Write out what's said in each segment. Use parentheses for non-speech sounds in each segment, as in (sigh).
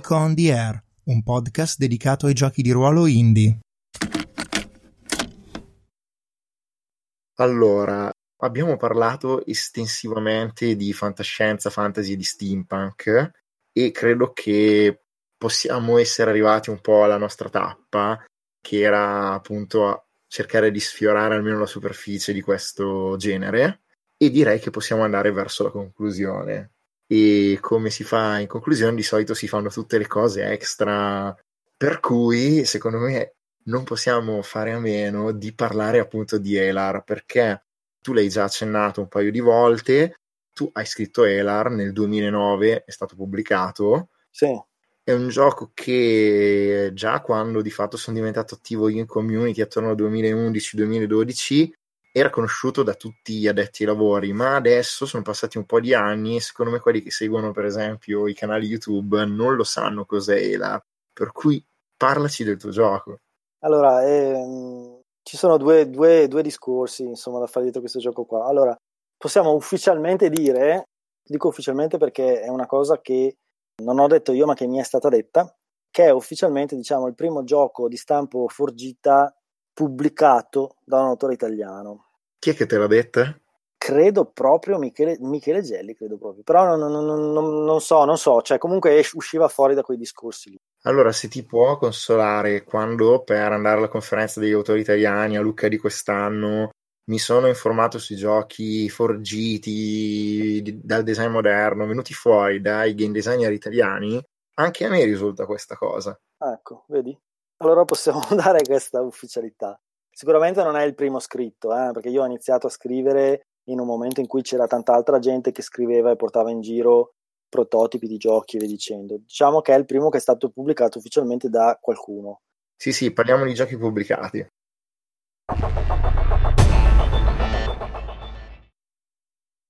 Geek on the Air, un podcast dedicato ai giochi di ruolo indie. Allora, abbiamo parlato estensivamente di fantascienza, fantasy e di steampunk e credo che possiamo essere arrivati un po' alla nostra tappa, che era appunto cercare di sfiorare almeno la superficie di questo genere e direi che possiamo andare verso la conclusione e come si fa in conclusione di solito si fanno tutte le cose extra per cui secondo me non possiamo fare a meno di parlare appunto di Elar perché tu l'hai già accennato un paio di volte tu hai scritto Elar nel 2009 è stato pubblicato sì. è un gioco che già quando di fatto sono diventato attivo in community attorno al 2011-2012 era conosciuto da tutti gli addetti ai lavori, ma adesso sono passati un po' di anni e secondo me quelli che seguono per esempio i canali YouTube non lo sanno cos'è ELA, per cui parlaci del tuo gioco. Allora, ehm, ci sono due, due, due, discorsi insomma da fare dietro questo gioco qua. Allora, possiamo ufficialmente dire, dico ufficialmente perché è una cosa che non ho detto io ma che mi è stata detta, che è ufficialmente diciamo il primo gioco di stampo forgita pubblicato da un autore italiano. Chi è che te l'ha detta? Credo proprio Michele, Michele Gelli, credo proprio. Però non, non, non, non, so, non so, cioè comunque usciva fuori da quei discorsi lì. Allora, se ti può consolare, quando per andare alla conferenza degli autori italiani a Lucca di quest'anno mi sono informato sui giochi forgiti dal design moderno, venuti fuori dai game designer italiani, anche a me risulta questa cosa. Ecco, vedi? Allora possiamo (laughs) dare questa ufficialità. Sicuramente non è il primo scritto, eh, perché io ho iniziato a scrivere in un momento in cui c'era tanta altra gente che scriveva e portava in giro prototipi di giochi e via dicendo. Diciamo che è il primo che è stato pubblicato ufficialmente da qualcuno. Sì, sì, parliamo di giochi pubblicati.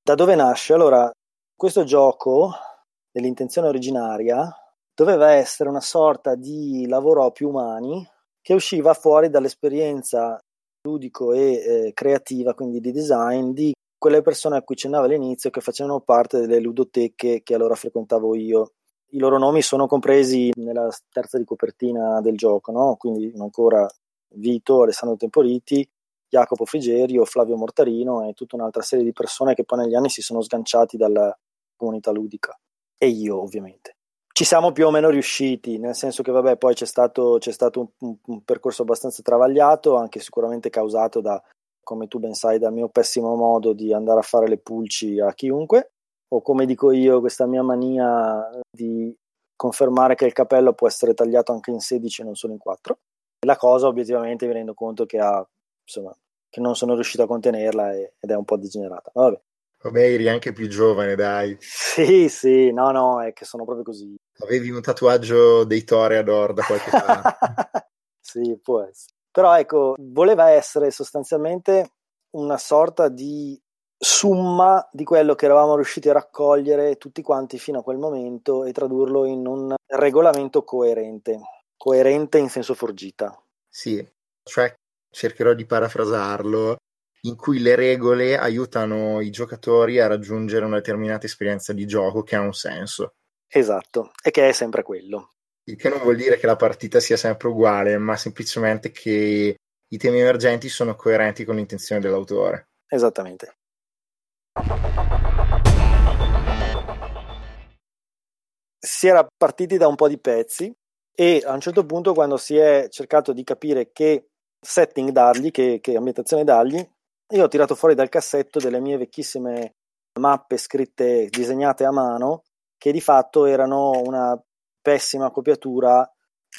Da dove nasce? Allora, questo gioco, nell'intenzione originaria, doveva essere una sorta di lavoro a più umani che usciva fuori dall'esperienza ludico e eh, creativa, quindi di design, di quelle persone a cui accennavo all'inizio che facevano parte delle ludoteche che allora frequentavo io. I loro nomi sono compresi nella terza di copertina del gioco, no? quindi ancora Vito, Alessandro Temporiti, Jacopo Frigerio, Flavio Mortarino e tutta un'altra serie di persone che poi negli anni si sono sganciati dalla comunità ludica. E io, ovviamente ci siamo più o meno riusciti, nel senso che vabbè, poi c'è stato, c'è stato un, un, un, percorso abbastanza travagliato, anche sicuramente causato da, come tu ben sai, dal mio pessimo modo di andare a fare le pulci a chiunque, o come dico io, questa mia mania di confermare che il capello può essere tagliato anche in 16 e non solo in 4. La cosa obiettivamente mi rendo conto che ha, insomma, che non sono riuscito a contenerla ed è un po' degenerata. Vabbè. Vabbè, eri anche più giovane, dai. Sì, sì, no, no, è che sono proprio così. Avevi un tatuaggio dei Toreador da qualche parte. (laughs) sì, può essere. Però ecco, voleva essere sostanzialmente una sorta di summa di quello che eravamo riusciti a raccogliere tutti quanti fino a quel momento e tradurlo in un regolamento coerente, coerente in senso forgita. Sì, cioè cercherò di parafrasarlo in cui le regole aiutano i giocatori a raggiungere una determinata esperienza di gioco che ha un senso. Esatto, e che è sempre quello. Il che non vuol dire che la partita sia sempre uguale, ma semplicemente che i temi emergenti sono coerenti con l'intenzione dell'autore. Esattamente. Si era partiti da un po' di pezzi e a un certo punto quando si è cercato di capire che setting dargli, che, che ambientazione dargli, io ho tirato fuori dal cassetto delle mie vecchissime mappe scritte, disegnate a mano, che di fatto erano una pessima copiatura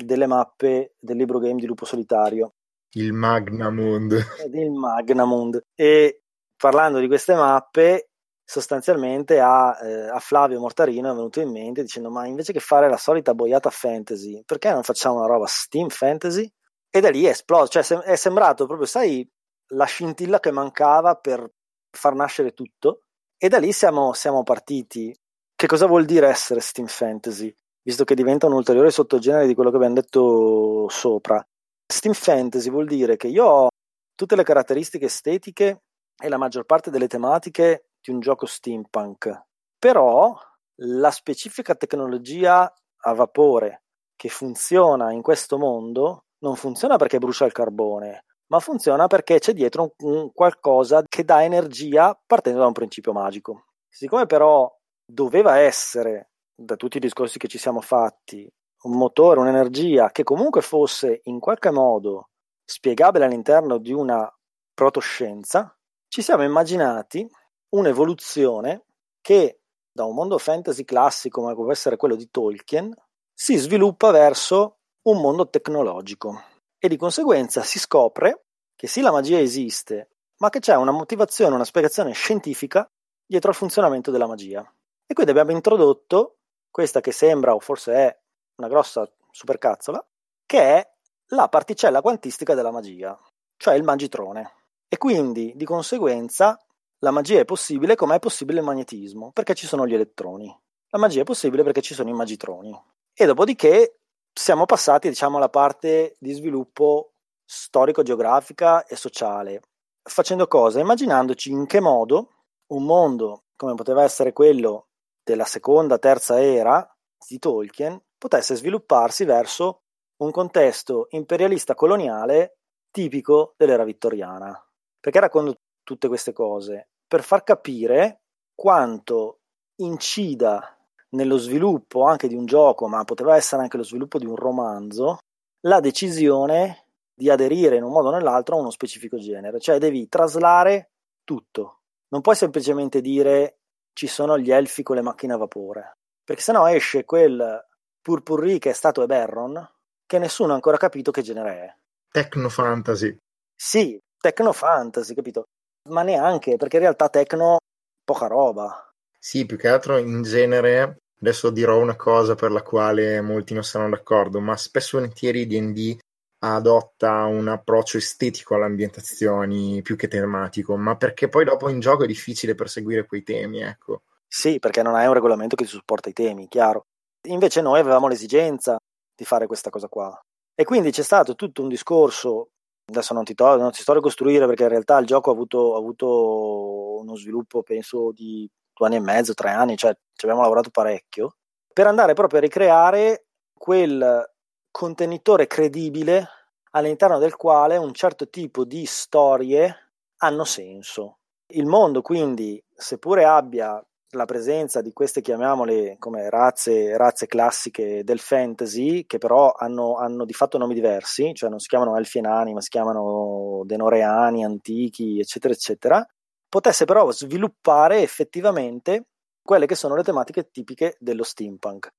delle mappe del libro game di Lupo Solitario. Il Magnamund. Il Magnamund. E parlando di queste mappe, sostanzialmente a, eh, a, Flavio Mortarino è venuto in mente dicendo ma invece che fare la solita boiata fantasy, perché non facciamo una roba steam fantasy? E da lì è esploso, cioè è sembrato proprio, sai, la scintilla che mancava per far nascere tutto. E da lì siamo, siamo partiti. Che cosa vuol dire essere Steam Fantasy? Visto che diventa un ulteriore sottogenere di quello che abbiamo detto sopra. Steam Fantasy vuol dire che io ho tutte le caratteristiche estetiche e la maggior parte delle tematiche di un gioco steampunk, però la specifica tecnologia a vapore che funziona in questo mondo non funziona perché brucia il carbone, ma funziona perché c'è dietro un, un qualcosa che dà energia partendo da un principio magico. Siccome però doveva essere, da tutti i discorsi che ci siamo fatti, un motore, un'energia che comunque fosse in qualche modo spiegabile all'interno di una protoscienza, ci siamo immaginati un'evoluzione che da un mondo fantasy classico, come può essere quello di Tolkien, si sviluppa verso un mondo tecnologico e di conseguenza si scopre che sì la magia esiste, ma che c'è una motivazione, una spiegazione scientifica dietro al funzionamento della magia. E quindi abbiamo introdotto questa che sembra, o forse è una grossa supercazzola, che è la particella quantistica della magia, cioè il magitrone. E quindi, di conseguenza, la magia è possibile come è possibile il magnetismo, perché ci sono gli elettroni. La magia è possibile perché ci sono i magitroni. E dopodiché siamo passati, diciamo, alla parte di sviluppo storico-geografica e sociale, facendo cosa? Immaginandoci in che modo un mondo come poteva essere quello della seconda, terza era di Tolkien potesse svilupparsi verso un contesto imperialista coloniale tipico dell'era vittoriana. Perché racconto tutte queste cose? Per far capire quanto incida nello sviluppo anche di un gioco, ma poteva essere anche lo sviluppo di un romanzo, la decisione di aderire in un modo o nell'altro a uno specifico genere, cioè devi traslare tutto. Non puoi semplicemente dire ci sono gli elfi con le macchine a vapore, perché sennò esce quel purpurri che è stato Eberron che nessuno ha ancora capito che genere è. Techno fantasy. Sì, techno fantasy, capito? Ma neanche, perché in realtà techno poca roba. Sì, più che altro in genere, adesso dirò una cosa per la quale molti non saranno d'accordo, ma spesso e volentieri D&D adotta un approccio estetico alle ambientazioni più che tematico, ma perché poi dopo in gioco è difficile perseguire quei temi, ecco. Sì, perché non hai un regolamento che ti supporta i temi, chiaro. Invece noi avevamo l'esigenza di fare questa cosa qua. E quindi c'è stato tutto un discorso, adesso non ti, to- non ti sto a ricostruire perché in realtà il gioco ha avuto, ha avuto uno sviluppo penso di due anni e mezzo, tre anni, cioè ci abbiamo lavorato parecchio, per andare proprio a ricreare quel contenitore credibile all'interno del quale un certo tipo di storie hanno senso. Il mondo quindi, seppure abbia la presenza di queste, chiamiamole come razze, razze classiche del fantasy, che però hanno, hanno, di fatto nomi diversi, cioè non si chiamano elfi e nani, ma si chiamano denoreani, antichi, eccetera, eccetera, potesse però sviluppare effettivamente quelle che sono le tematiche tipiche dello steampunk.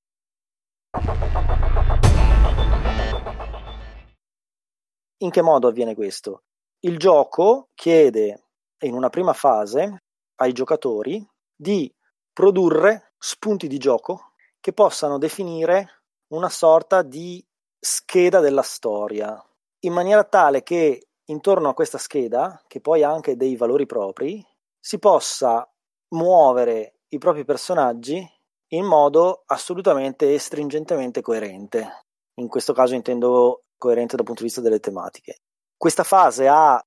In che modo avviene questo? Il gioco chiede in una prima fase ai giocatori di produrre spunti di gioco che possano definire una sorta di scheda della storia, in maniera tale che intorno a questa scheda, che poi ha anche dei valori propri, si possa muovere i propri personaggi in modo assolutamente e stringentemente coerente. In questo caso intendo coerente dal punto di vista delle tematiche. Questa fase ha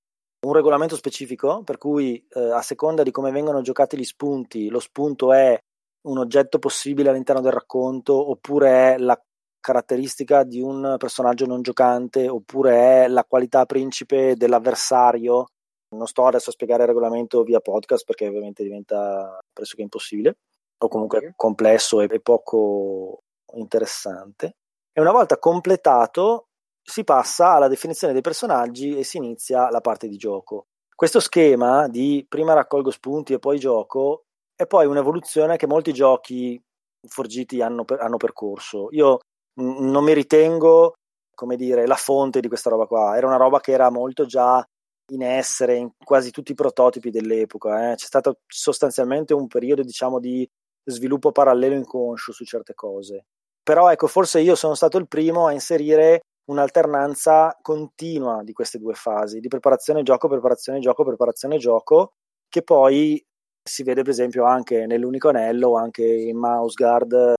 un regolamento specifico, per cui eh, a seconda di come vengono giocati gli spunti, lo spunto è un oggetto possibile all'interno del racconto, oppure è la caratteristica di un personaggio non giocante, oppure è la qualità principe dell'avversario. Non sto adesso a spiegare il regolamento via podcast perché ovviamente diventa pressoché impossibile, o comunque complesso e poco interessante. E una volta completato, si passa alla definizione dei personaggi e si inizia la parte di gioco. Questo schema di prima raccolgo spunti e poi gioco è poi un'evoluzione che molti giochi forgiti hanno, hanno percorso. Io non mi ritengo, come dire, la fonte di questa roba qua. Era una roba che era molto già in essere in quasi tutti i prototipi dell'epoca. Eh. C'è stato sostanzialmente un periodo, diciamo, di sviluppo parallelo inconscio su certe cose. Però ecco, forse io sono stato il primo a inserire un'alternanza continua di queste due fasi, di preparazione gioco, preparazione gioco, preparazione gioco, che poi si vede per esempio anche nell'unico anello anche in Mouse Guard.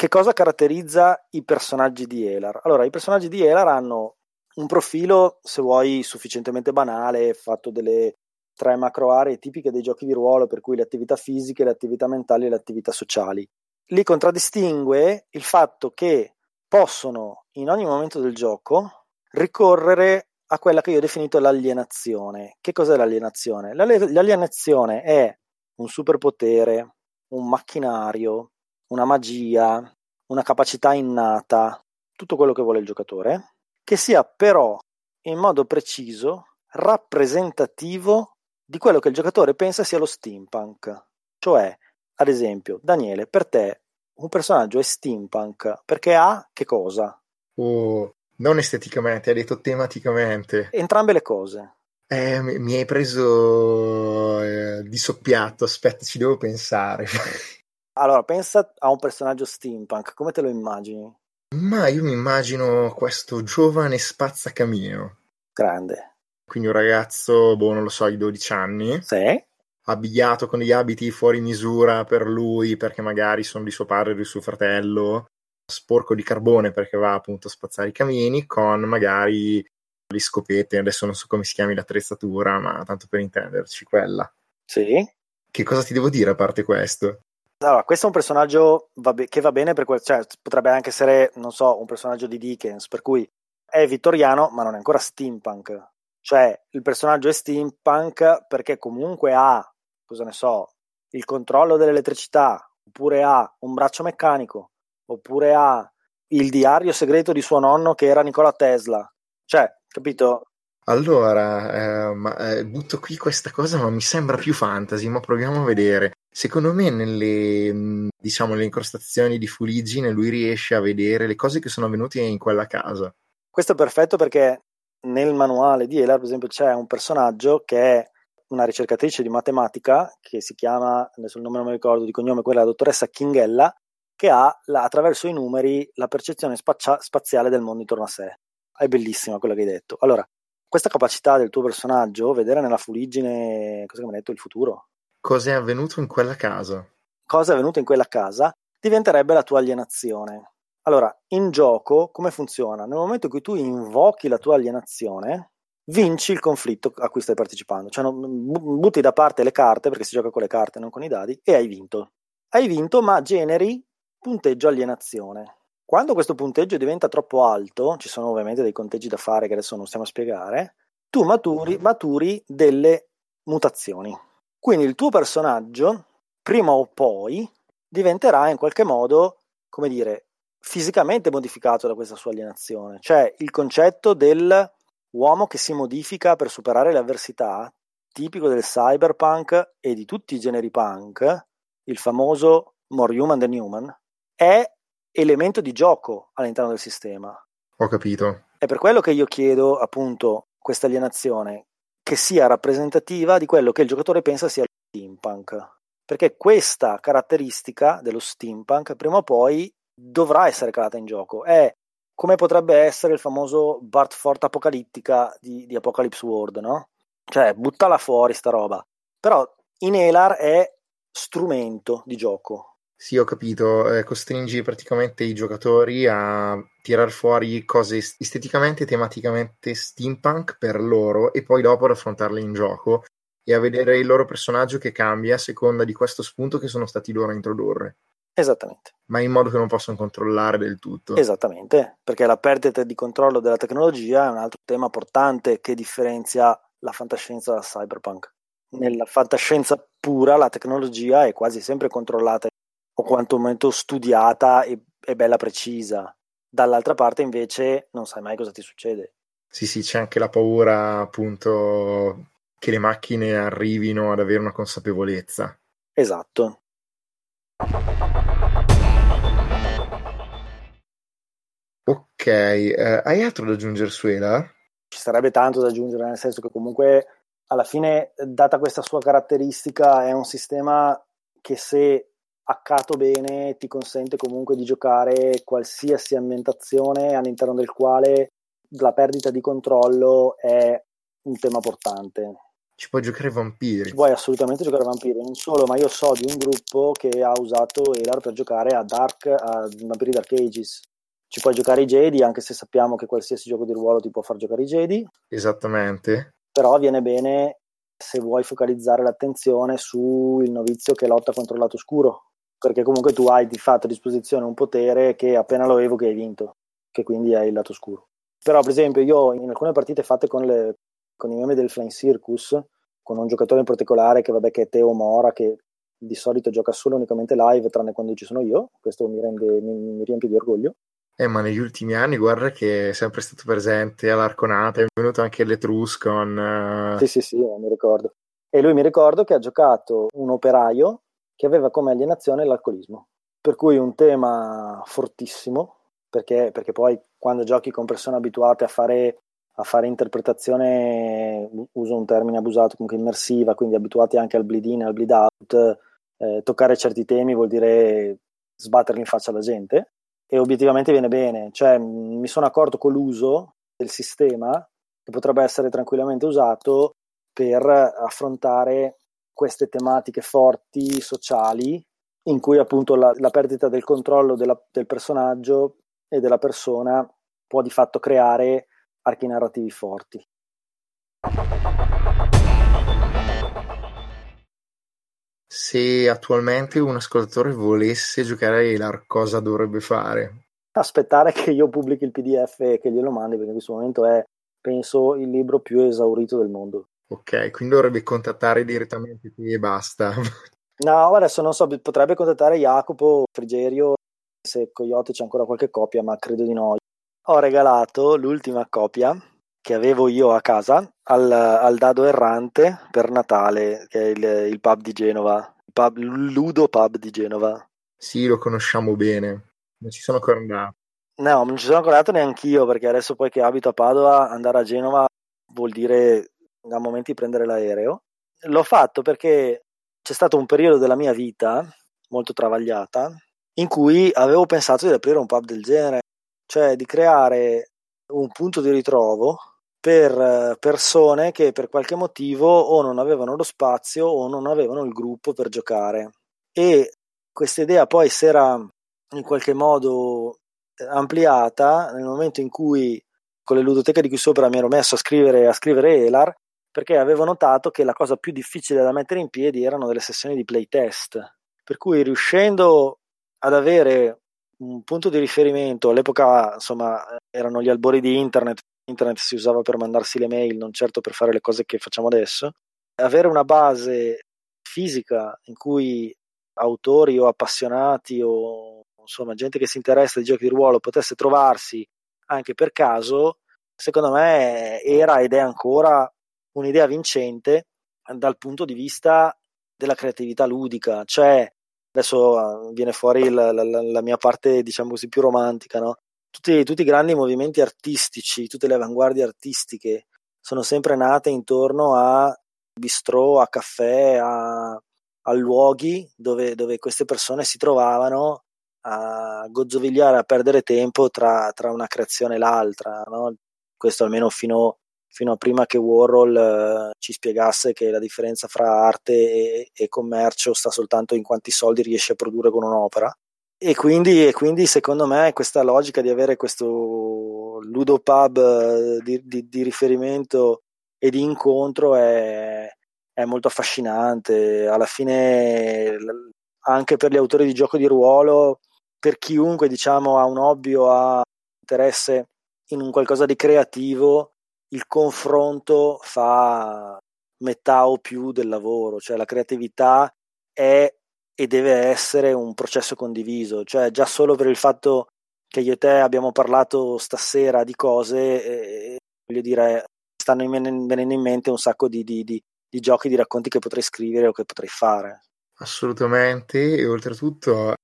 Che cosa caratterizza i personaggi di Elar? Allora, i personaggi di Elar hanno un profilo, se vuoi, sufficientemente banale, fatto delle tre macro aree tipiche dei giochi di ruolo, per cui le attività fisiche, le attività mentali e le attività sociali. Li contraddistingue il fatto che possono in ogni momento del gioco ricorrere a quella che io ho definito l'alienazione. Che cos'è l'alienazione? L'alienazione è un superpotere, un macchinario, una magia, una capacità innata, tutto quello che vuole il giocatore, che sia però in modo preciso rappresentativo di quello che il giocatore pensa sia lo steampunk. Cioè, ad esempio, Daniele, per te un personaggio è steampunk perché ha che cosa? Oh, non esteticamente, hai detto tematicamente. Entrambe le cose. Eh, mi hai preso eh, di soppiatto, aspetta, ci devo pensare. (laughs) allora, pensa a un personaggio steampunk, come te lo immagini? Ma io mi immagino questo giovane spazzacamino. Grande. Quindi un ragazzo, boh, non lo so, di 12 anni. Sì. Abbigliato con degli abiti fuori misura per lui, perché magari sono di suo padre o di suo fratello. Sporco di carbone perché va appunto a spazzare i camini, con magari le scopette, adesso non so come si chiami l'attrezzatura, ma tanto per intenderci, quella. Sì. Che cosa ti devo dire a parte questo? Allora, questo è un personaggio che va bene per quel, cioè, potrebbe anche essere, non so, un personaggio di Dickens, per cui è vittoriano, ma non è ancora steampunk. Cioè, il personaggio è steampunk perché comunque ha, cosa ne so, il controllo dell'elettricità, oppure ha un braccio meccanico, oppure ha il diario segreto di suo nonno che era Nikola Tesla. Cioè, capito? Allora, eh, ma, eh, butto qui questa cosa, ma mi sembra più fantasy, ma proviamo a vedere. Secondo me, nelle, diciamo, nelle incrostazioni di Fuligine, lui riesce a vedere le cose che sono avvenute in quella casa. Questo è perfetto perché nel manuale di Elar, per esempio, c'è un personaggio che è una ricercatrice di matematica che si chiama, adesso il nome non mi ricordo di cognome, quella dottoressa Kinghella, che ha la, attraverso i numeri la percezione spazia- spaziale del mondo intorno a sé. È bellissima quella che hai detto. Allora, questa capacità del tuo personaggio, vedere nella fuliggine, cosa mi hai detto, il futuro. Cosa è avvenuto in quella casa? Cosa è avvenuto in quella casa diventerebbe la tua alienazione. Allora, in gioco come funziona? Nel momento in cui tu invochi la tua alienazione, vinci il conflitto a cui stai partecipando, cioè butti da parte le carte perché si gioca con le carte, non con i dadi, e hai vinto. Hai vinto, ma generi punteggio alienazione. Quando questo punteggio diventa troppo alto, ci sono ovviamente dei conteggi da fare che adesso non stiamo a spiegare, tu maturi, maturi delle mutazioni. Quindi il tuo personaggio, prima o poi, diventerà in qualche modo, come dire, fisicamente modificato da questa sua alienazione. Cioè il concetto dell'uomo che si modifica per superare le avversità, tipico del cyberpunk e di tutti i generi punk, il famoso more human than human, è elemento di gioco all'interno del sistema. Ho capito. È per quello che io chiedo appunto questa alienazione che sia rappresentativa di quello che il giocatore pensa sia lo steampunk. Perché questa caratteristica dello steampunk prima o poi dovrà essere calata in gioco. È come potrebbe essere il famoso Bart Fort apocalittica di, di Apocalypse World, no? Cioè, buttala fuori sta roba. Però in Elar è strumento di gioco. Sì, ho capito. Eh, costringi praticamente i giocatori a tirar fuori cose esteticamente e tematicamente steampunk per loro e poi dopo ad affrontarle in gioco e a vedere il loro personaggio che cambia a seconda di questo spunto che sono stati loro a introdurre. Esattamente. Ma in modo che non possono controllare del tutto. Esattamente, perché la perdita di controllo della tecnologia è un altro tema importante che differenzia la fantascienza dal cyberpunk. Nella fantascienza pura la tecnologia è quasi sempre controllata o quantomeno studiata e, e bella precisa. Dall'altra parte invece non sai mai cosa ti succede. Sì, sì, c'è anche la paura appunto che le macchine arrivino ad avere una consapevolezza. Esatto. Ok, eh, hai altro da aggiungere, Suela? Ci sarebbe tanto da aggiungere, nel senso che comunque alla fine, data questa sua caratteristica, è un sistema che se accato bene ti consente comunque di giocare qualsiasi ambientazione all'interno del quale la perdita di controllo è un tema portante. Ci puoi giocare vampiri. Ci puoi assolutamente giocare vampiri, non solo, ma io so di un gruppo che ha usato Elar per giocare a Dark, a Vampiri Dark Ages. Ci puoi giocare i Jedi, anche se sappiamo che qualsiasi gioco di ruolo ti può far giocare i Jedi. Esattamente. Però viene bene se vuoi focalizzare l'attenzione sul novizio che lotta contro il lato oscuro, perché comunque tu hai di fatto a disposizione un potere che appena lo evochi hai vinto, che quindi è il lato oscuro. Però per esempio io in alcune partite fatte con, le, con i membri del Flying Circus, con un giocatore in particolare che, vabbè, che è Teo Mora, che di solito gioca solo unicamente live, tranne quando ci sono io, questo mi, rende, mi, mi riempie di orgoglio. Eh, ma negli ultimi anni, guarda che è sempre stato presente all'Arconata, è venuto anche l'Etruscon. Uh... Sì, sì, sì, mi ricordo. E lui mi ricordo che ha giocato un operaio che aveva come alienazione l'alcolismo. Per cui un tema fortissimo, perché, perché poi quando giochi con persone abituate a fare, a fare interpretazione, uso un termine abusato, comunque immersiva, quindi abituati anche al bleed in, al bleed out, eh, toccare certi temi vuol dire sbatterli in faccia alla gente e obiettivamente viene bene. Cioè, mi sono accorto con l'uso del sistema che potrebbe essere tranquillamente usato per affrontare queste tematiche forti sociali in cui appunto la, la perdita del controllo della, del personaggio e della persona può di fatto creare archi narrativi forti. Se attualmente un ascoltatore volesse giocare a Elar, cosa dovrebbe fare? Aspettare che io pubblichi il PDF e che glielo mandi, perché in questo momento è, penso, il libro più esaurito del mondo. Ok, quindi dovrebbe contattare direttamente te e basta. (laughs) No, adesso non so, potrebbe contattare Jacopo, Frigerio, se Coyote c'è ancora qualche copia, ma credo di no. Ho regalato l'ultima copia che avevo io a casa al, al Dado Errante per Natale, che è il, il pub di Genova, il pub, Ludo Pub di Genova. Sì, lo conosciamo bene, non ci sono ancora andato. No, non ci sono ancora andato neanche io, perché adesso poi che abito a Padova, andare a Genova vuol dire a momenti prendere l'aereo. L'ho fatto perché c'è stato un periodo della mia vita molto travagliata in cui avevo pensato di aprire un pub del genere, cioè di creare un punto di ritrovo per eh, persone che per qualche motivo o non avevano lo spazio o non avevano il gruppo per giocare. E questa idea poi si era in qualche modo ampliata nel momento in cui con le ludoteche di qui sopra mi ero messo a scrivere, a scrivere Elar perché avevo notato che la cosa più difficile da mettere in piedi erano delle sessioni di playtest. Per cui riuscendo ad avere un punto di riferimento, all'epoca insomma erano gli albori di internet, internet si usava per mandarsi le mail, non certo per fare le cose che facciamo adesso, avere una base fisica in cui autori o appassionati o insomma gente che si interessa di giochi di ruolo potesse trovarsi anche per caso, secondo me era ed è ancora un'idea vincente dal punto di vista della creatività ludica, cioè adesso ah, viene fuori la, la, la mia parte diciamo così più romantica, no? tutti, tutti, i grandi movimenti artistici, tutte le avanguardie artistiche sono sempre nate intorno a bistrò, a caffè, a, a luoghi dove, dove, queste persone si trovavano a gozzovigliare, a perdere tempo tra, tra una creazione e l'altra. No? Questo almeno fino, fino, a prima che Warhol eh, ci spiegasse che la differenza fra arte e, e commercio sta soltanto in quanti soldi riesci a produrre con un'opera. E quindi, e quindi, secondo me questa logica di avere questo ludopub eh, di, di, di riferimento e di incontro è, è, molto affascinante. Alla fine, anche per gli autori di gioco di ruolo, per chiunque diciamo ha un hobby o ha interesse in un qualcosa di creativo, il confronto fa metà o più del lavoro, cioè la creatività è e deve essere un processo condiviso, cioè già solo per il fatto che io e te abbiamo parlato stasera di cose, eh, voglio dire, stanno venendo in mente un sacco di, di, di, di giochi, di racconti che potrei scrivere o che potrei fare. Assolutamente, e oltretutto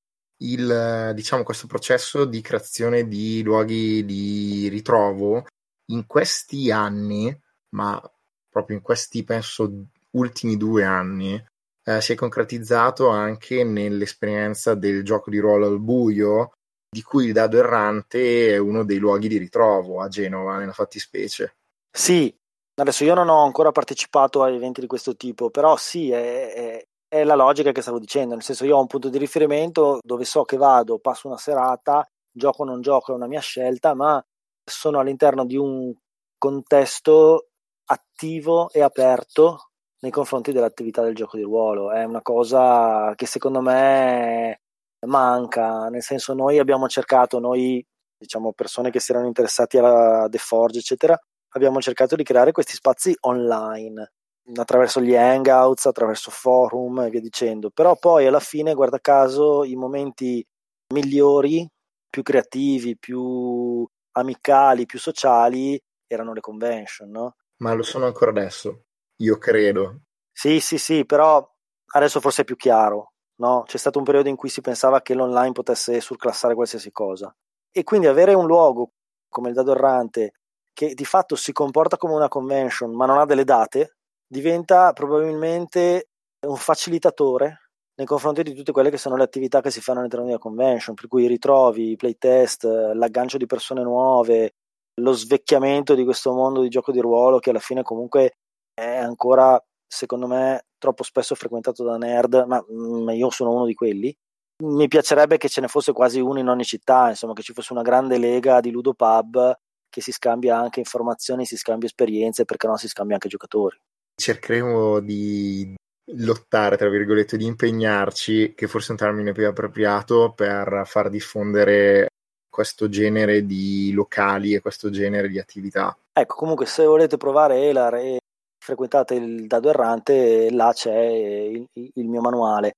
il, diciamo, questo processo di creazione di luoghi di ritrovo in questi anni, ma proprio in questi penso ultimi due anni, eh, si è concretizzato anche nell'esperienza del gioco di ruolo al buio, di cui il dado errante è uno dei luoghi di ritrovo a Genova, nella fattispecie. Sì, adesso io non ho ancora partecipato a eventi di questo tipo, però sì, è, è, è la logica che stavo dicendo, nel senso io ho un punto di riferimento dove so che vado, passo una serata, gioco o non gioco è una mia scelta, ma sono all'interno di un contesto attivo e aperto nei confronti dell'attività del gioco di ruolo. È una cosa che secondo me manca, nel senso noi abbiamo cercato, noi diciamo persone che si erano interessati alla The Forge, eccetera, abbiamo cercato di creare questi spazi online attraverso gli hangouts, attraverso forum e via dicendo. Però poi alla fine, guarda caso, i momenti migliori, più creativi, più amicali, più sociali erano le convention, no? Ma lo sono ancora adesso, io credo. Sì, sì, sì, però adesso forse è più chiaro, no? C'è stato un periodo in cui si pensava che l'online potesse surclassare qualsiasi cosa. E quindi avere un luogo come il Dado Errante che di fatto si comporta come una convention ma non ha delle date, diventa probabilmente un facilitatore nei confronti di tutte quelle che sono le attività che si fanno all'interno della convention, per cui i ritrovi, i playtest, l'aggancio di persone nuove, lo svecchiamento di questo mondo di gioco di ruolo che alla fine comunque è ancora, secondo me, troppo spesso frequentato da nerd, ma, ma io sono uno di quelli. Mi piacerebbe che ce ne fosse quasi uno in ogni città, insomma, che ci fosse una grande lega di ludopub che si scambia anche informazioni, si scambia esperienze, perché no si scambia anche giocatori. Cercheremo di lottare, tra virgolette, di impegnarci, che forse è un termine più appropriato, per far diffondere questo genere di locali e questo genere di attività. Ecco, comunque se volete provare Elar e frequentate il dado errante, là c'è il, il mio manuale.